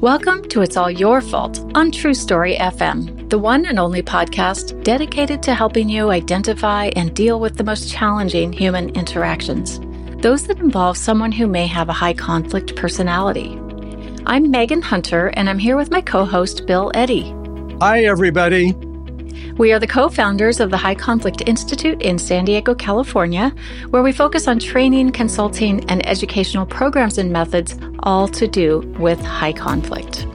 Welcome to It's All Your Fault on True Story FM, the one and only podcast dedicated to helping you identify and deal with the most challenging human interactions, those that involve someone who may have a high conflict personality. I'm Megan Hunter, and I'm here with my co host, Bill Eddy. Hi, everybody. We are the co founders of the High Conflict Institute in San Diego, California, where we focus on training, consulting, and educational programs and methods, all to do with high conflict.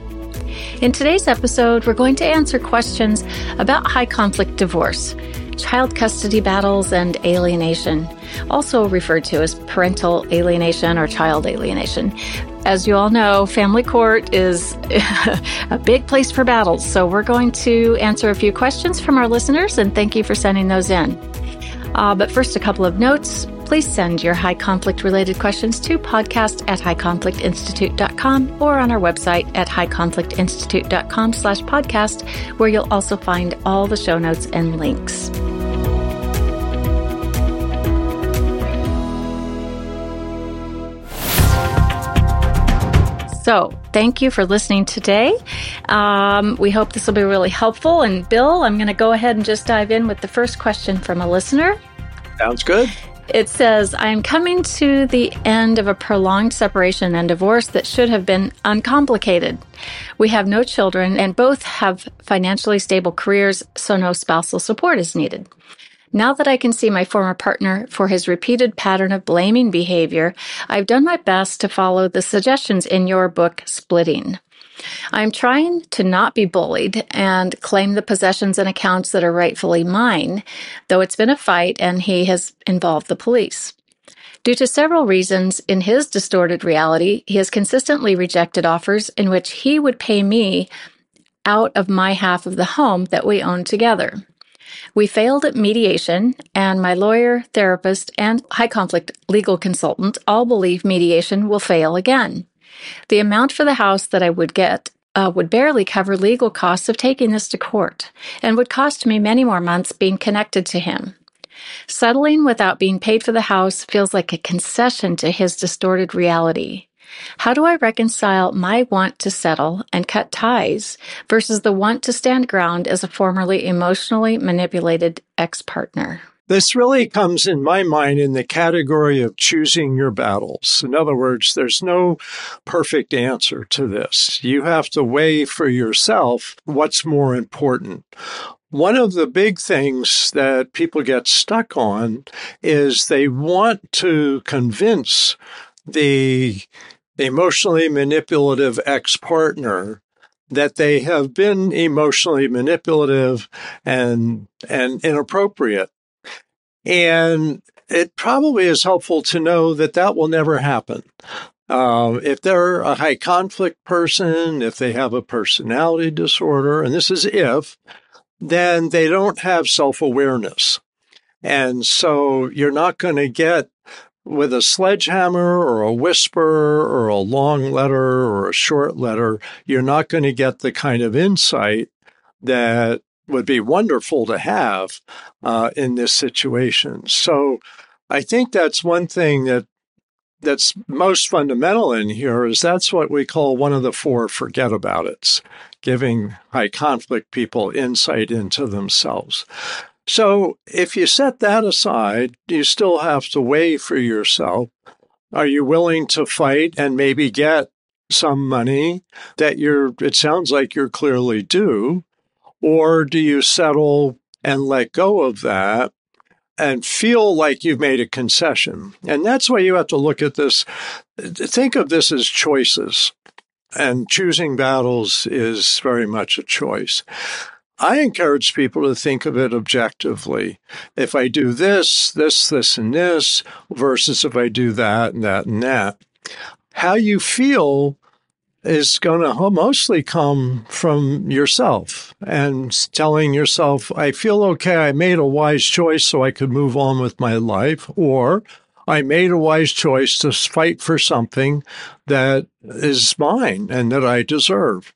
In today's episode, we're going to answer questions about high conflict divorce, child custody battles, and alienation, also referred to as parental alienation or child alienation. As you all know, family court is a big place for battles. So we're going to answer a few questions from our listeners and thank you for sending those in. Uh, but first, a couple of notes. Please send your high conflict related questions to podcast at highconflictinstitute.com or on our website at highconflictinstitute.com slash podcast, where you'll also find all the show notes and links. So, thank you for listening today. Um, we hope this will be really helpful. And, Bill, I'm going to go ahead and just dive in with the first question from a listener. Sounds good. It says, I am coming to the end of a prolonged separation and divorce that should have been uncomplicated. We have no children and both have financially stable careers, so no spousal support is needed. Now that I can see my former partner for his repeated pattern of blaming behavior, I've done my best to follow the suggestions in your book, Splitting. I'm trying to not be bullied and claim the possessions and accounts that are rightfully mine, though it's been a fight and he has involved the police. Due to several reasons in his distorted reality, he has consistently rejected offers in which he would pay me out of my half of the home that we own together. We failed at mediation, and my lawyer, therapist, and high conflict legal consultant all believe mediation will fail again. The amount for the house that I would get uh, would barely cover legal costs of taking this to court and would cost me many more months being connected to him. Settling without being paid for the house feels like a concession to his distorted reality. How do I reconcile my want to settle and cut ties versus the want to stand ground as a formerly emotionally manipulated ex partner? This really comes in my mind in the category of choosing your battles. In other words, there's no perfect answer to this. You have to weigh for yourself what's more important. One of the big things that people get stuck on is they want to convince the emotionally manipulative ex partner that they have been emotionally manipulative and and inappropriate and it probably is helpful to know that that will never happen. Uh, if they're a high conflict person if they have a personality disorder and this is if then they don't have self-awareness. And so you're not going to get with a sledgehammer or a whisper or a long letter or a short letter, you're not going to get the kind of insight that would be wonderful to have uh, in this situation. So I think that's one thing that that's most fundamental in here is that's what we call one of the four forget about it's giving high conflict people insight into themselves so if you set that aside, you still have to weigh for yourself. Are you willing to fight and maybe get some money that you're, it sounds like you're clearly due? Or do you settle and let go of that and feel like you've made a concession? And that's why you have to look at this. Think of this as choices. And choosing battles is very much a choice. I encourage people to think of it objectively. If I do this, this, this, and this, versus if I do that and that and that, how you feel is going to mostly come from yourself and telling yourself, I feel okay. I made a wise choice so I could move on with my life. Or I made a wise choice to fight for something that is mine and that I deserve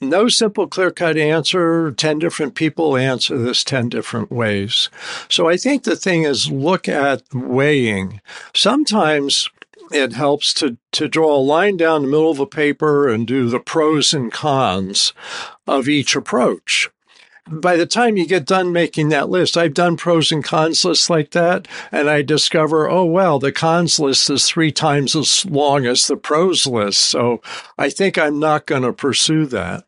no simple clear cut answer. 10 different people answer this 10 different ways. So I think the thing is look at weighing. Sometimes it helps to, to draw a line down the middle of a paper and do the pros and cons of each approach by the time you get done making that list, I've done pros and cons lists like that, and I discover, oh, well, the cons list is three times as long as the pros list. So I think I'm not going to pursue that.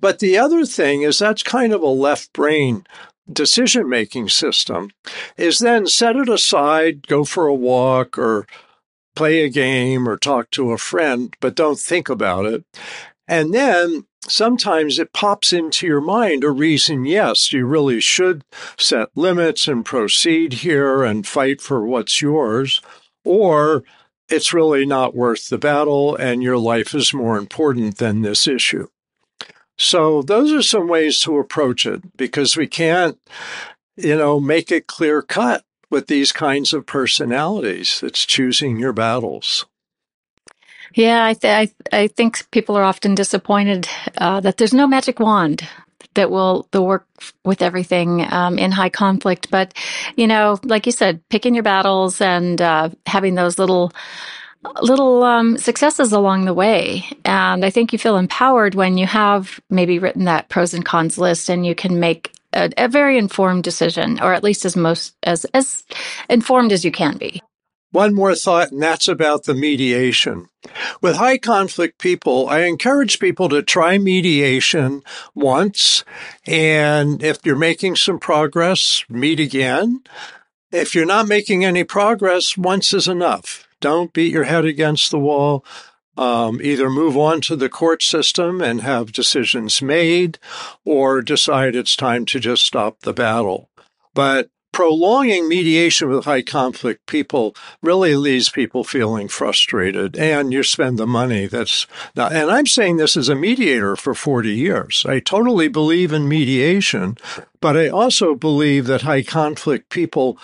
But the other thing is that's kind of a left brain decision making system is then set it aside, go for a walk or play a game or talk to a friend, but don't think about it. And then sometimes it pops into your mind a reason, yes, you really should set limits and proceed here and fight for what's yours, or it's really not worth the battle and your life is more important than this issue. So those are some ways to approach it because we can't, you know, make it clear cut with these kinds of personalities. It's choosing your battles. Yeah, I, th- I, I think people are often disappointed uh, that there's no magic wand that will the work with everything um, in high conflict. But you know, like you said, picking your battles and uh, having those little little um, successes along the way. And I think you feel empowered when you have maybe written that pros and cons list, and you can make a, a very informed decision, or at least as most as as informed as you can be. One more thought, and that's about the mediation. With high conflict people, I encourage people to try mediation once. And if you're making some progress, meet again. If you're not making any progress, once is enough. Don't beat your head against the wall. Um, either move on to the court system and have decisions made or decide it's time to just stop the battle. But prolonging mediation with high conflict people really leaves people feeling frustrated and you spend the money that's not, and I'm saying this as a mediator for 40 years. I totally believe in mediation, but I also believe that high conflict people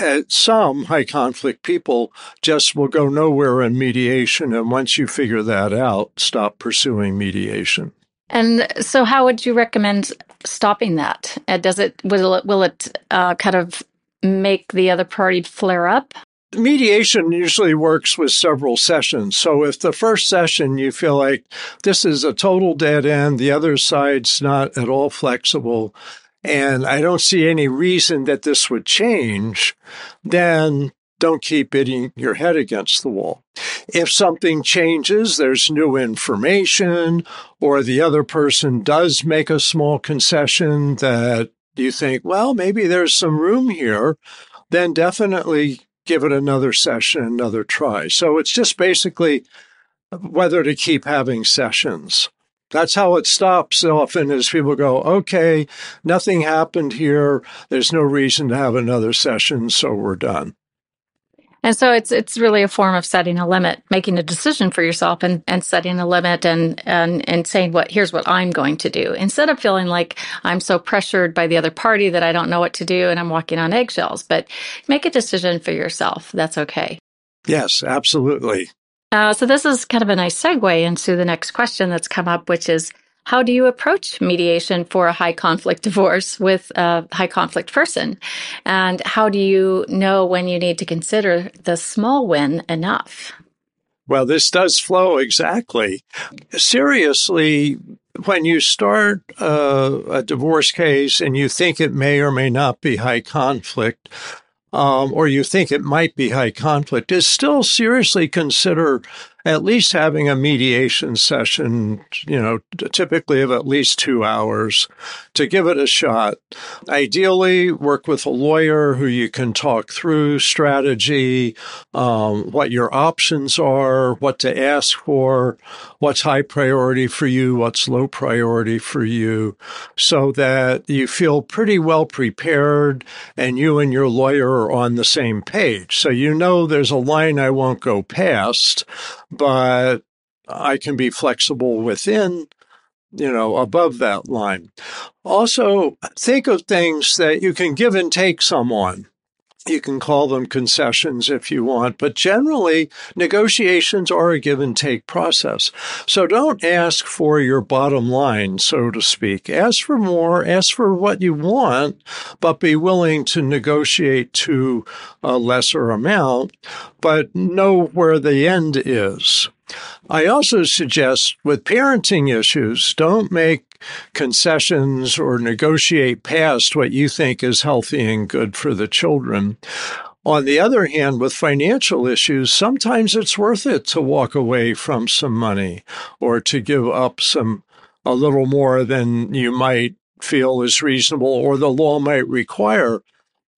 uh, some high conflict people just will go nowhere in mediation. And once you figure that out, stop pursuing mediation. And so, how would you recommend stopping that? Uh, does it will it will it uh, kind of make the other party flare up? Mediation usually works with several sessions. So if the first session you feel like this is a total dead end, the other side's not at all flexible, and I don't see any reason that this would change, then don't keep hitting your head against the wall. If something changes, there's new information, or the other person does make a small concession that you think, well, maybe there's some room here, then definitely give it another session, another try. So it's just basically whether to keep having sessions. That's how it stops often is people go, okay, nothing happened here. There's no reason to have another session, so we're done. And so it's it's really a form of setting a limit, making a decision for yourself and, and setting a limit and, and and saying what here's what I'm going to do. Instead of feeling like I'm so pressured by the other party that I don't know what to do and I'm walking on eggshells. But make a decision for yourself. That's okay. Yes, absolutely. Uh, so this is kind of a nice segue into the next question that's come up, which is how do you approach mediation for a high conflict divorce with a high conflict person? And how do you know when you need to consider the small win enough? Well, this does flow exactly. Seriously, when you start uh, a divorce case and you think it may or may not be high conflict, um, or you think it might be high conflict, is still seriously consider at least having a mediation session, you know, typically of at least two hours to give it a shot. Ideally, work with a lawyer who you can talk through strategy, um, what your options are, what to ask for, what's high priority for you, what's low priority for you, so that you feel pretty well prepared and you and your lawyer are on the same page. So you know there's a line I won't go past but I can be flexible within, you know, above that line. Also, think of things that you can give and take someone. You can call them concessions if you want, but generally negotiations are a give and take process. So don't ask for your bottom line, so to speak. Ask for more, ask for what you want, but be willing to negotiate to a lesser amount, but know where the end is. I also suggest with parenting issues, don't make concessions or negotiate past what you think is healthy and good for the children. On the other hand, with financial issues, sometimes it's worth it to walk away from some money or to give up some a little more than you might feel is reasonable or the law might require.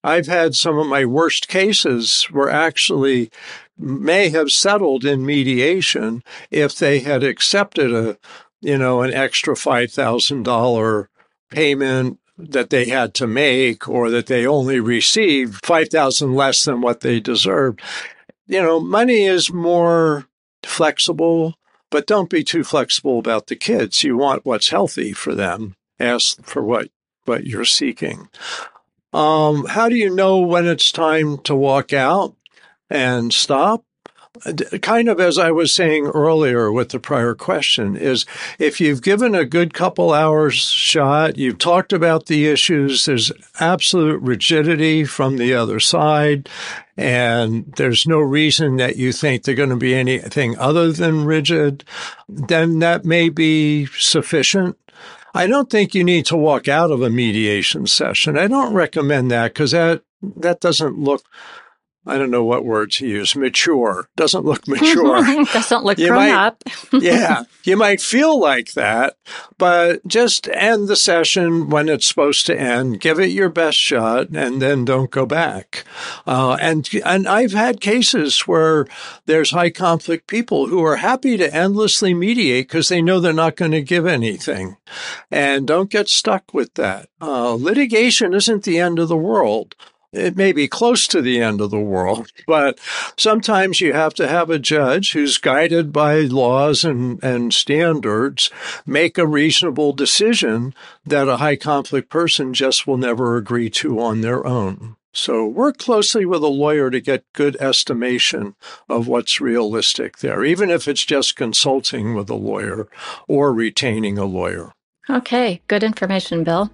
I've had some of my worst cases were actually may have settled in mediation if they had accepted a you know, an extra $5,000 payment that they had to make or that they only received 5000 less than what they deserved. You know, money is more flexible, but don't be too flexible about the kids. You want what's healthy for them. Ask for what what you're seeking. Um, how do you know when it's time to walk out and stop? Kind of as I was saying earlier with the prior question, is if you've given a good couple hours shot, you've talked about the issues, there's absolute rigidity from the other side, and there's no reason that you think they're going to be anything other than rigid, then that may be sufficient. I don't think you need to walk out of a mediation session. I don't recommend that because that that doesn't look I don't know what word to use, mature. Doesn't look mature. Doesn't look you grown might, up. yeah. You might feel like that, but just end the session when it's supposed to end. Give it your best shot and then don't go back. Uh, and, and I've had cases where there's high conflict people who are happy to endlessly mediate because they know they're not going to give anything. And don't get stuck with that. Uh, litigation isn't the end of the world it may be close to the end of the world, but sometimes you have to have a judge who's guided by laws and, and standards make a reasonable decision that a high conflict person just will never agree to on their own. So work closely with a lawyer to get good estimation of what's realistic there, even if it's just consulting with a lawyer or retaining a lawyer. Okay, good information, Bill.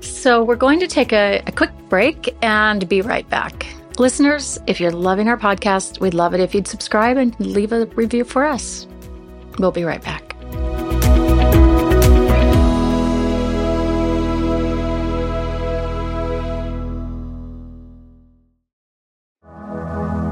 So, we're going to take a, a, quick break and be right back. Listeners, if you're loving our podcast, we'd love it if you'd subscribe and leave a review for us. We'll be right back.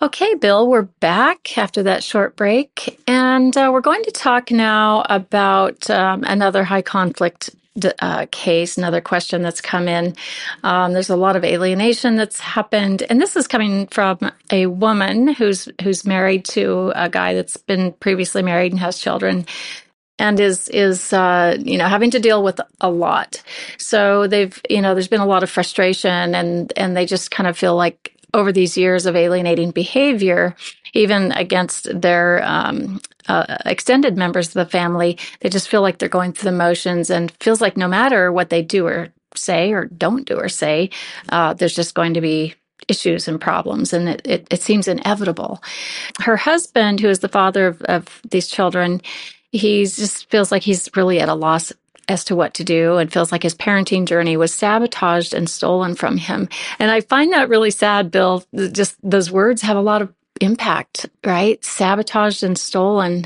Okay, Bill, we're back after that short break, and uh, we're going to talk now about um, another high conflict uh, case, another question that's come in. Um, there's a lot of alienation that's happened, and this is coming from a woman who's who's married to a guy that's been previously married and has children and is is uh, you know having to deal with a lot. So they've you know there's been a lot of frustration and and they just kind of feel like over these years of alienating behavior, even against their um, uh, extended members of the family, they just feel like they're going through the motions and feels like no matter what they do or say or don't do or say, uh, there's just going to be issues and problems, and it, it, it, seems inevitable. Her husband, who is the father of, of these children, he just feels like he's really at a loss as to what to do and feels like his parenting journey was sabotaged and stolen from him. And I find that really sad, Bill. Just those words have a lot of impact, right? Sabotaged and stolen.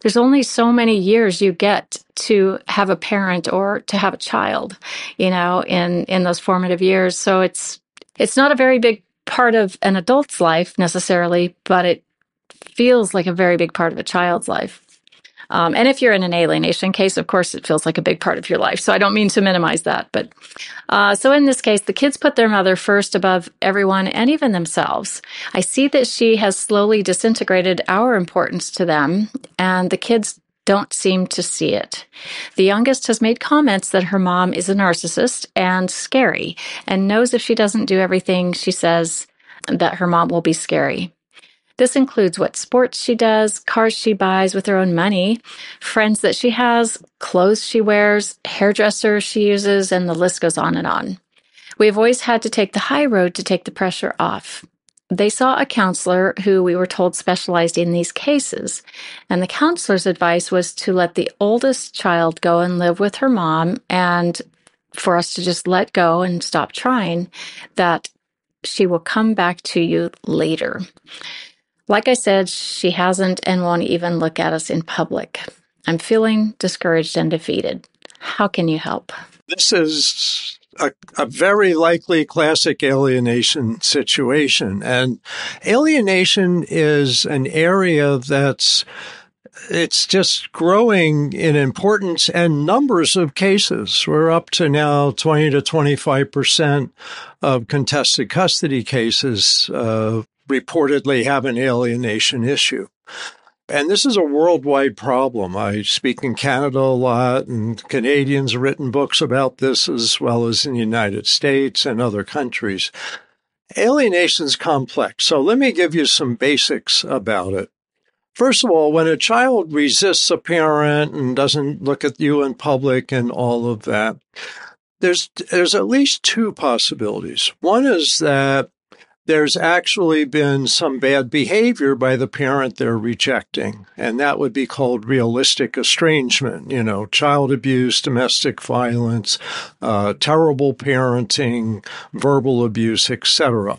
There's only so many years you get to have a parent or to have a child, you know, in, in those formative years. So it's, it's not a very big part of an adult's life necessarily, but it feels like a very big part of a child's life. Um, and if you're in an alienation case, of course, it feels like a big part of your life. So I don't mean to minimize that. But uh, so in this case, the kids put their mother first above everyone and even themselves. I see that she has slowly disintegrated our importance to them, and the kids don't seem to see it. The youngest has made comments that her mom is a narcissist and scary, and knows if she doesn't do everything she says, that her mom will be scary. This includes what sports she does, cars she buys with her own money, friends that she has, clothes she wears, hairdressers she uses, and the list goes on and on. We've always had to take the high road to take the pressure off. They saw a counselor who we were told specialized in these cases, and the counselor's advice was to let the oldest child go and live with her mom and for us to just let go and stop trying, that she will come back to you later. Like I said, she hasn't and won't even look at us in public. I'm feeling discouraged and defeated. How can you help? This is a, a, very likely classic alienation situation. And alienation is an area that's it's just growing in importance and numbers of cases. We're up to now 20 to 25% of contested custody cases uh, reportedly have an alienation issue. And this is a worldwide problem. I speak in Canada a lot, and Canadians have written books about this as well as in the United States and other countries. Alienation is complex, so let me give you some basics about it. First of all, when a child resists a parent and doesn't look at you in public and all of that, there's there's at least two possibilities. One is that there's actually been some bad behavior by the parent they're rejecting. And that would be called realistic estrangement, you know, child abuse, domestic violence, uh, terrible parenting, verbal abuse, etc.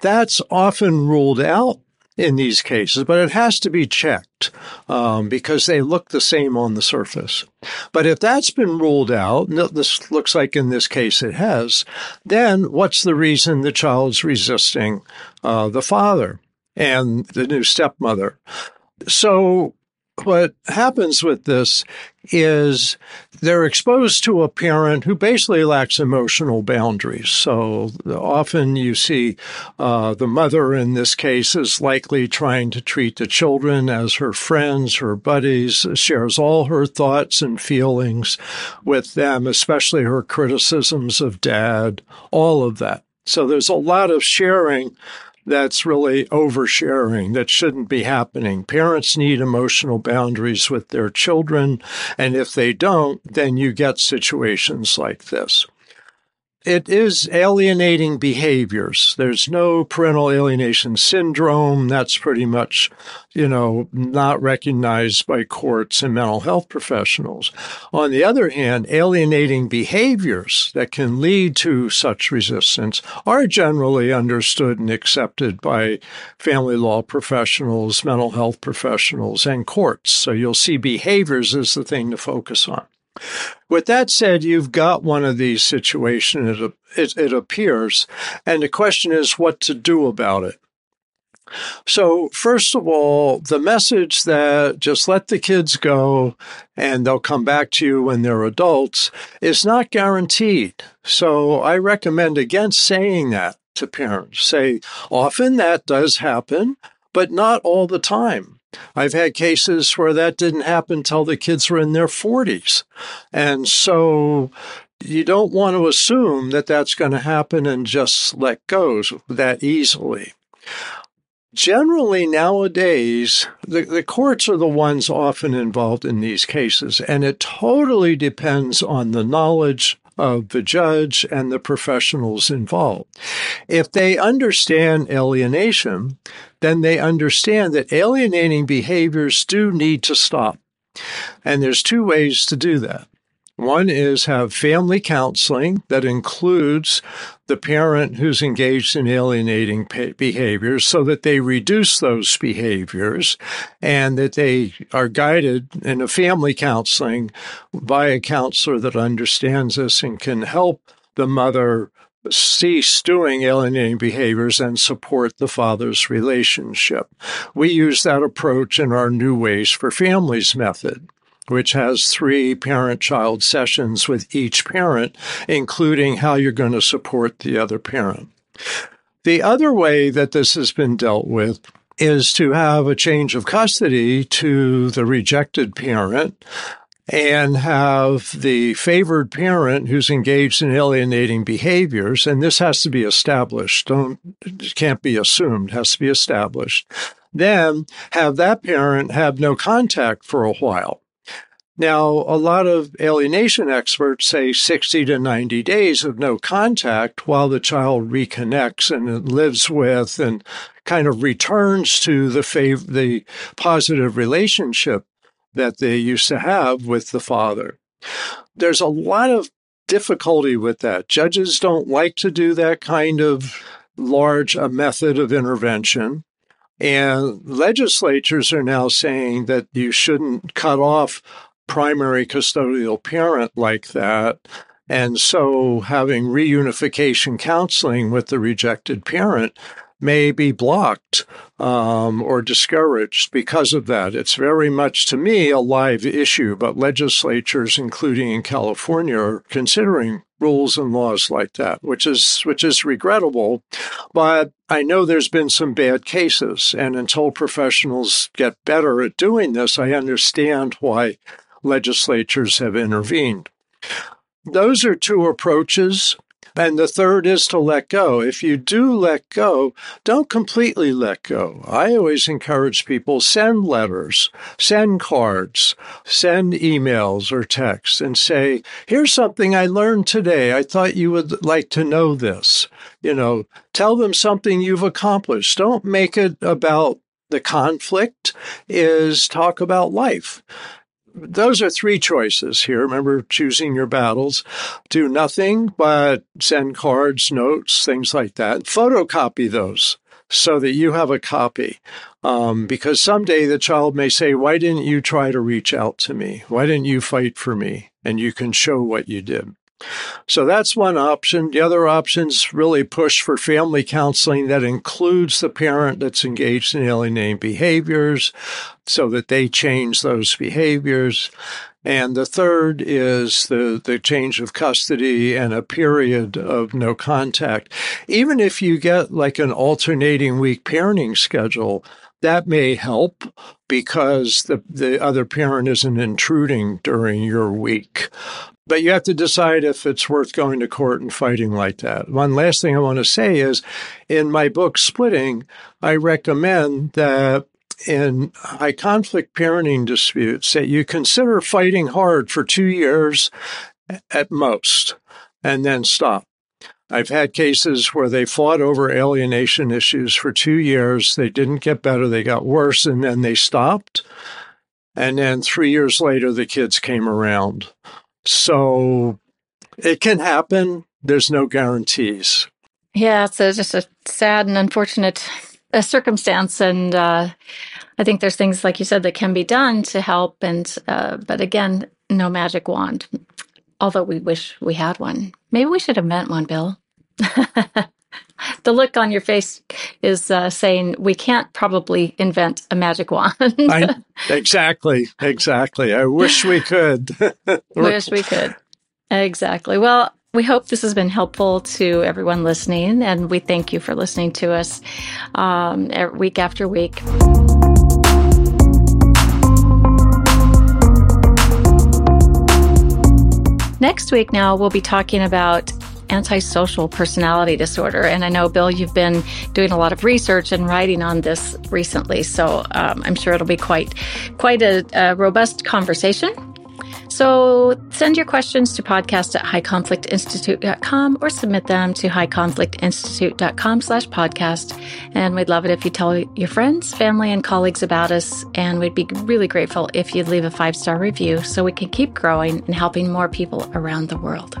That's often ruled out in these cases, but it has to be checked um, because they look the same on the surface. But if that's been ruled out, this looks like in this case it has, then what's the reason the child's resisting uh, the father and the new stepmother? So what happens with this is they're exposed to a parent who basically lacks emotional boundaries. So often you see uh, the mother in this case is likely trying to treat the children as her friends, her buddies, shares all her thoughts and feelings with them, especially her criticisms of dad, all of that. So there's a lot of sharing that's really oversharing that shouldn't be happening. Parents need emotional boundaries with their children. And if they don't, then you get situations like this it is alienating behaviors. There's no parental alienation syndrome. That's pretty much, you know, not recognized by courts and mental health professionals. On the other hand, alienating behaviors that can lead to such resistance are generally understood and accepted by family law professionals, mental health professionals, and courts. So you'll see behaviors as the thing to focus on. With that said, you've got one of these situations, it, it, it appears, and the question is what to do about it. So, first of all, the message that just let the kids go and they'll come back to you when they're adults is not guaranteed. So, I recommend against saying that to parents. Say, often that does happen, but not all the time. I've had cases where that didn't happen until the kids were in their 40s. And so you don't want to assume that that's going to happen and just let go that easily. Generally, nowadays, the, the courts are the ones often involved in these cases, and it totally depends on the knowledge of the judge and the professionals involved. If they understand alienation, then they understand that alienating behaviors do need to stop. And there's two ways to do that. One is have family counseling that includes the parent who's engaged in alienating behaviors so that they reduce those behaviors and that they are guided in a family counseling by a counselor that understands this and can help the mother cease doing alienating behaviors and support the father's relationship. We use that approach in our New Ways for Families method which has three parent child sessions with each parent, including how you're going to support the other parent. The other way that this has been dealt with is to have a change of custody to the rejected parent and have the favored parent who's engaged in alienating behaviors, and this has to be established. Don't can't be assumed, has to be established. Then have that parent have no contact for a while. Now, a lot of alienation experts say 60 to 90 days of no contact while the child reconnects and lives with and kind of returns to the fav- the positive relationship that they used to have with the father. There's a lot of difficulty with that. Judges don't like to do that kind of large a method of intervention. And legislatures are now saying that you shouldn't cut off primary custodial parent like that. And so having reunification counseling with the rejected parent may be blocked um, or discouraged because of that. It's very much, to me, a live issue, but legislatures, including in California, are considering rules and laws like that, which is which is regrettable. But I know there's been some bad cases, and until professionals get better at doing this, I understand why legislatures have intervened. Those are two approaches. And the third is to let go. If you do let go, don't completely let go. I always encourage people send letters, send cards, send emails or texts and say, here's something I learned today. I thought you would like to know this. You know, tell them something you've accomplished. Don't make it about the conflict is talk about life those are three choices here. Remember choosing your battles. Do nothing but send cards, notes, things like that. Photocopy those so that you have a copy. Um, because someday the child may say, Why didn't you try to reach out to me? Why didn't you fight for me? And you can show what you did. So that's one option. The other options really push for family counseling that includes the parent that's engaged in alienating behaviors so that they change those behaviors. And the third is the, the change of custody and a period of no contact. Even if you get like an alternating week parenting schedule, that may help because the, the other parent isn't intruding during your week. But you have to decide if it's worth going to court and fighting like that. One last thing I want to say is in my book, Splitting, I recommend that in high conflict parenting disputes that you consider fighting hard for two years at most and then stop. I've had cases where they fought over alienation issues for two years. They didn't get better, they got worse, and then they stopped. And then three years later, the kids came around. So it can happen. There's no guarantees. Yeah, So it's a, just a sad and unfortunate uh, circumstance. And uh, I think there's things, like you said, that can be done to help. And uh, but again, no magic wand. Although we wish we had one. Maybe we should invent one, Bill. the look on your face is uh, saying we can't probably invent a magic wand. I, exactly, exactly. I wish we could. wish we could. Exactly. Well, we hope this has been helpful to everyone listening, and we thank you for listening to us um, week after week. Next week, now, we'll be talking about antisocial personality disorder. And I know, Bill, you've been doing a lot of research and writing on this recently. So um, I'm sure it'll be quite, quite a, a robust conversation. So send your questions to podcast at highconflictinstitute.com or submit them to highconflictinstitute.com slash podcast. And we'd love it if you tell your friends, family, and colleagues about us. And we'd be really grateful if you'd leave a five star review so we can keep growing and helping more people around the world.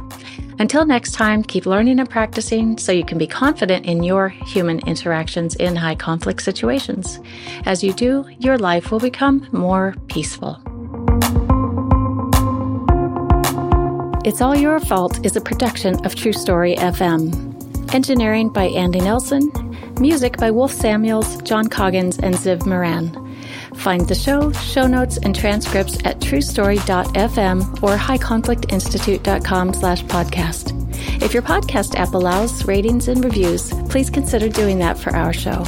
Until next time, keep learning and practicing so you can be confident in your human interactions in high conflict situations. As you do, your life will become more peaceful. It's All Your Fault is a production of True Story FM. Engineering by Andy Nelson. Music by Wolf Samuels, John Coggins, and Ziv Moran. Find the show, show notes, and transcripts at truestory.fm or highconflictinstitute.com slash podcast. If your podcast app allows ratings and reviews, please consider doing that for our show.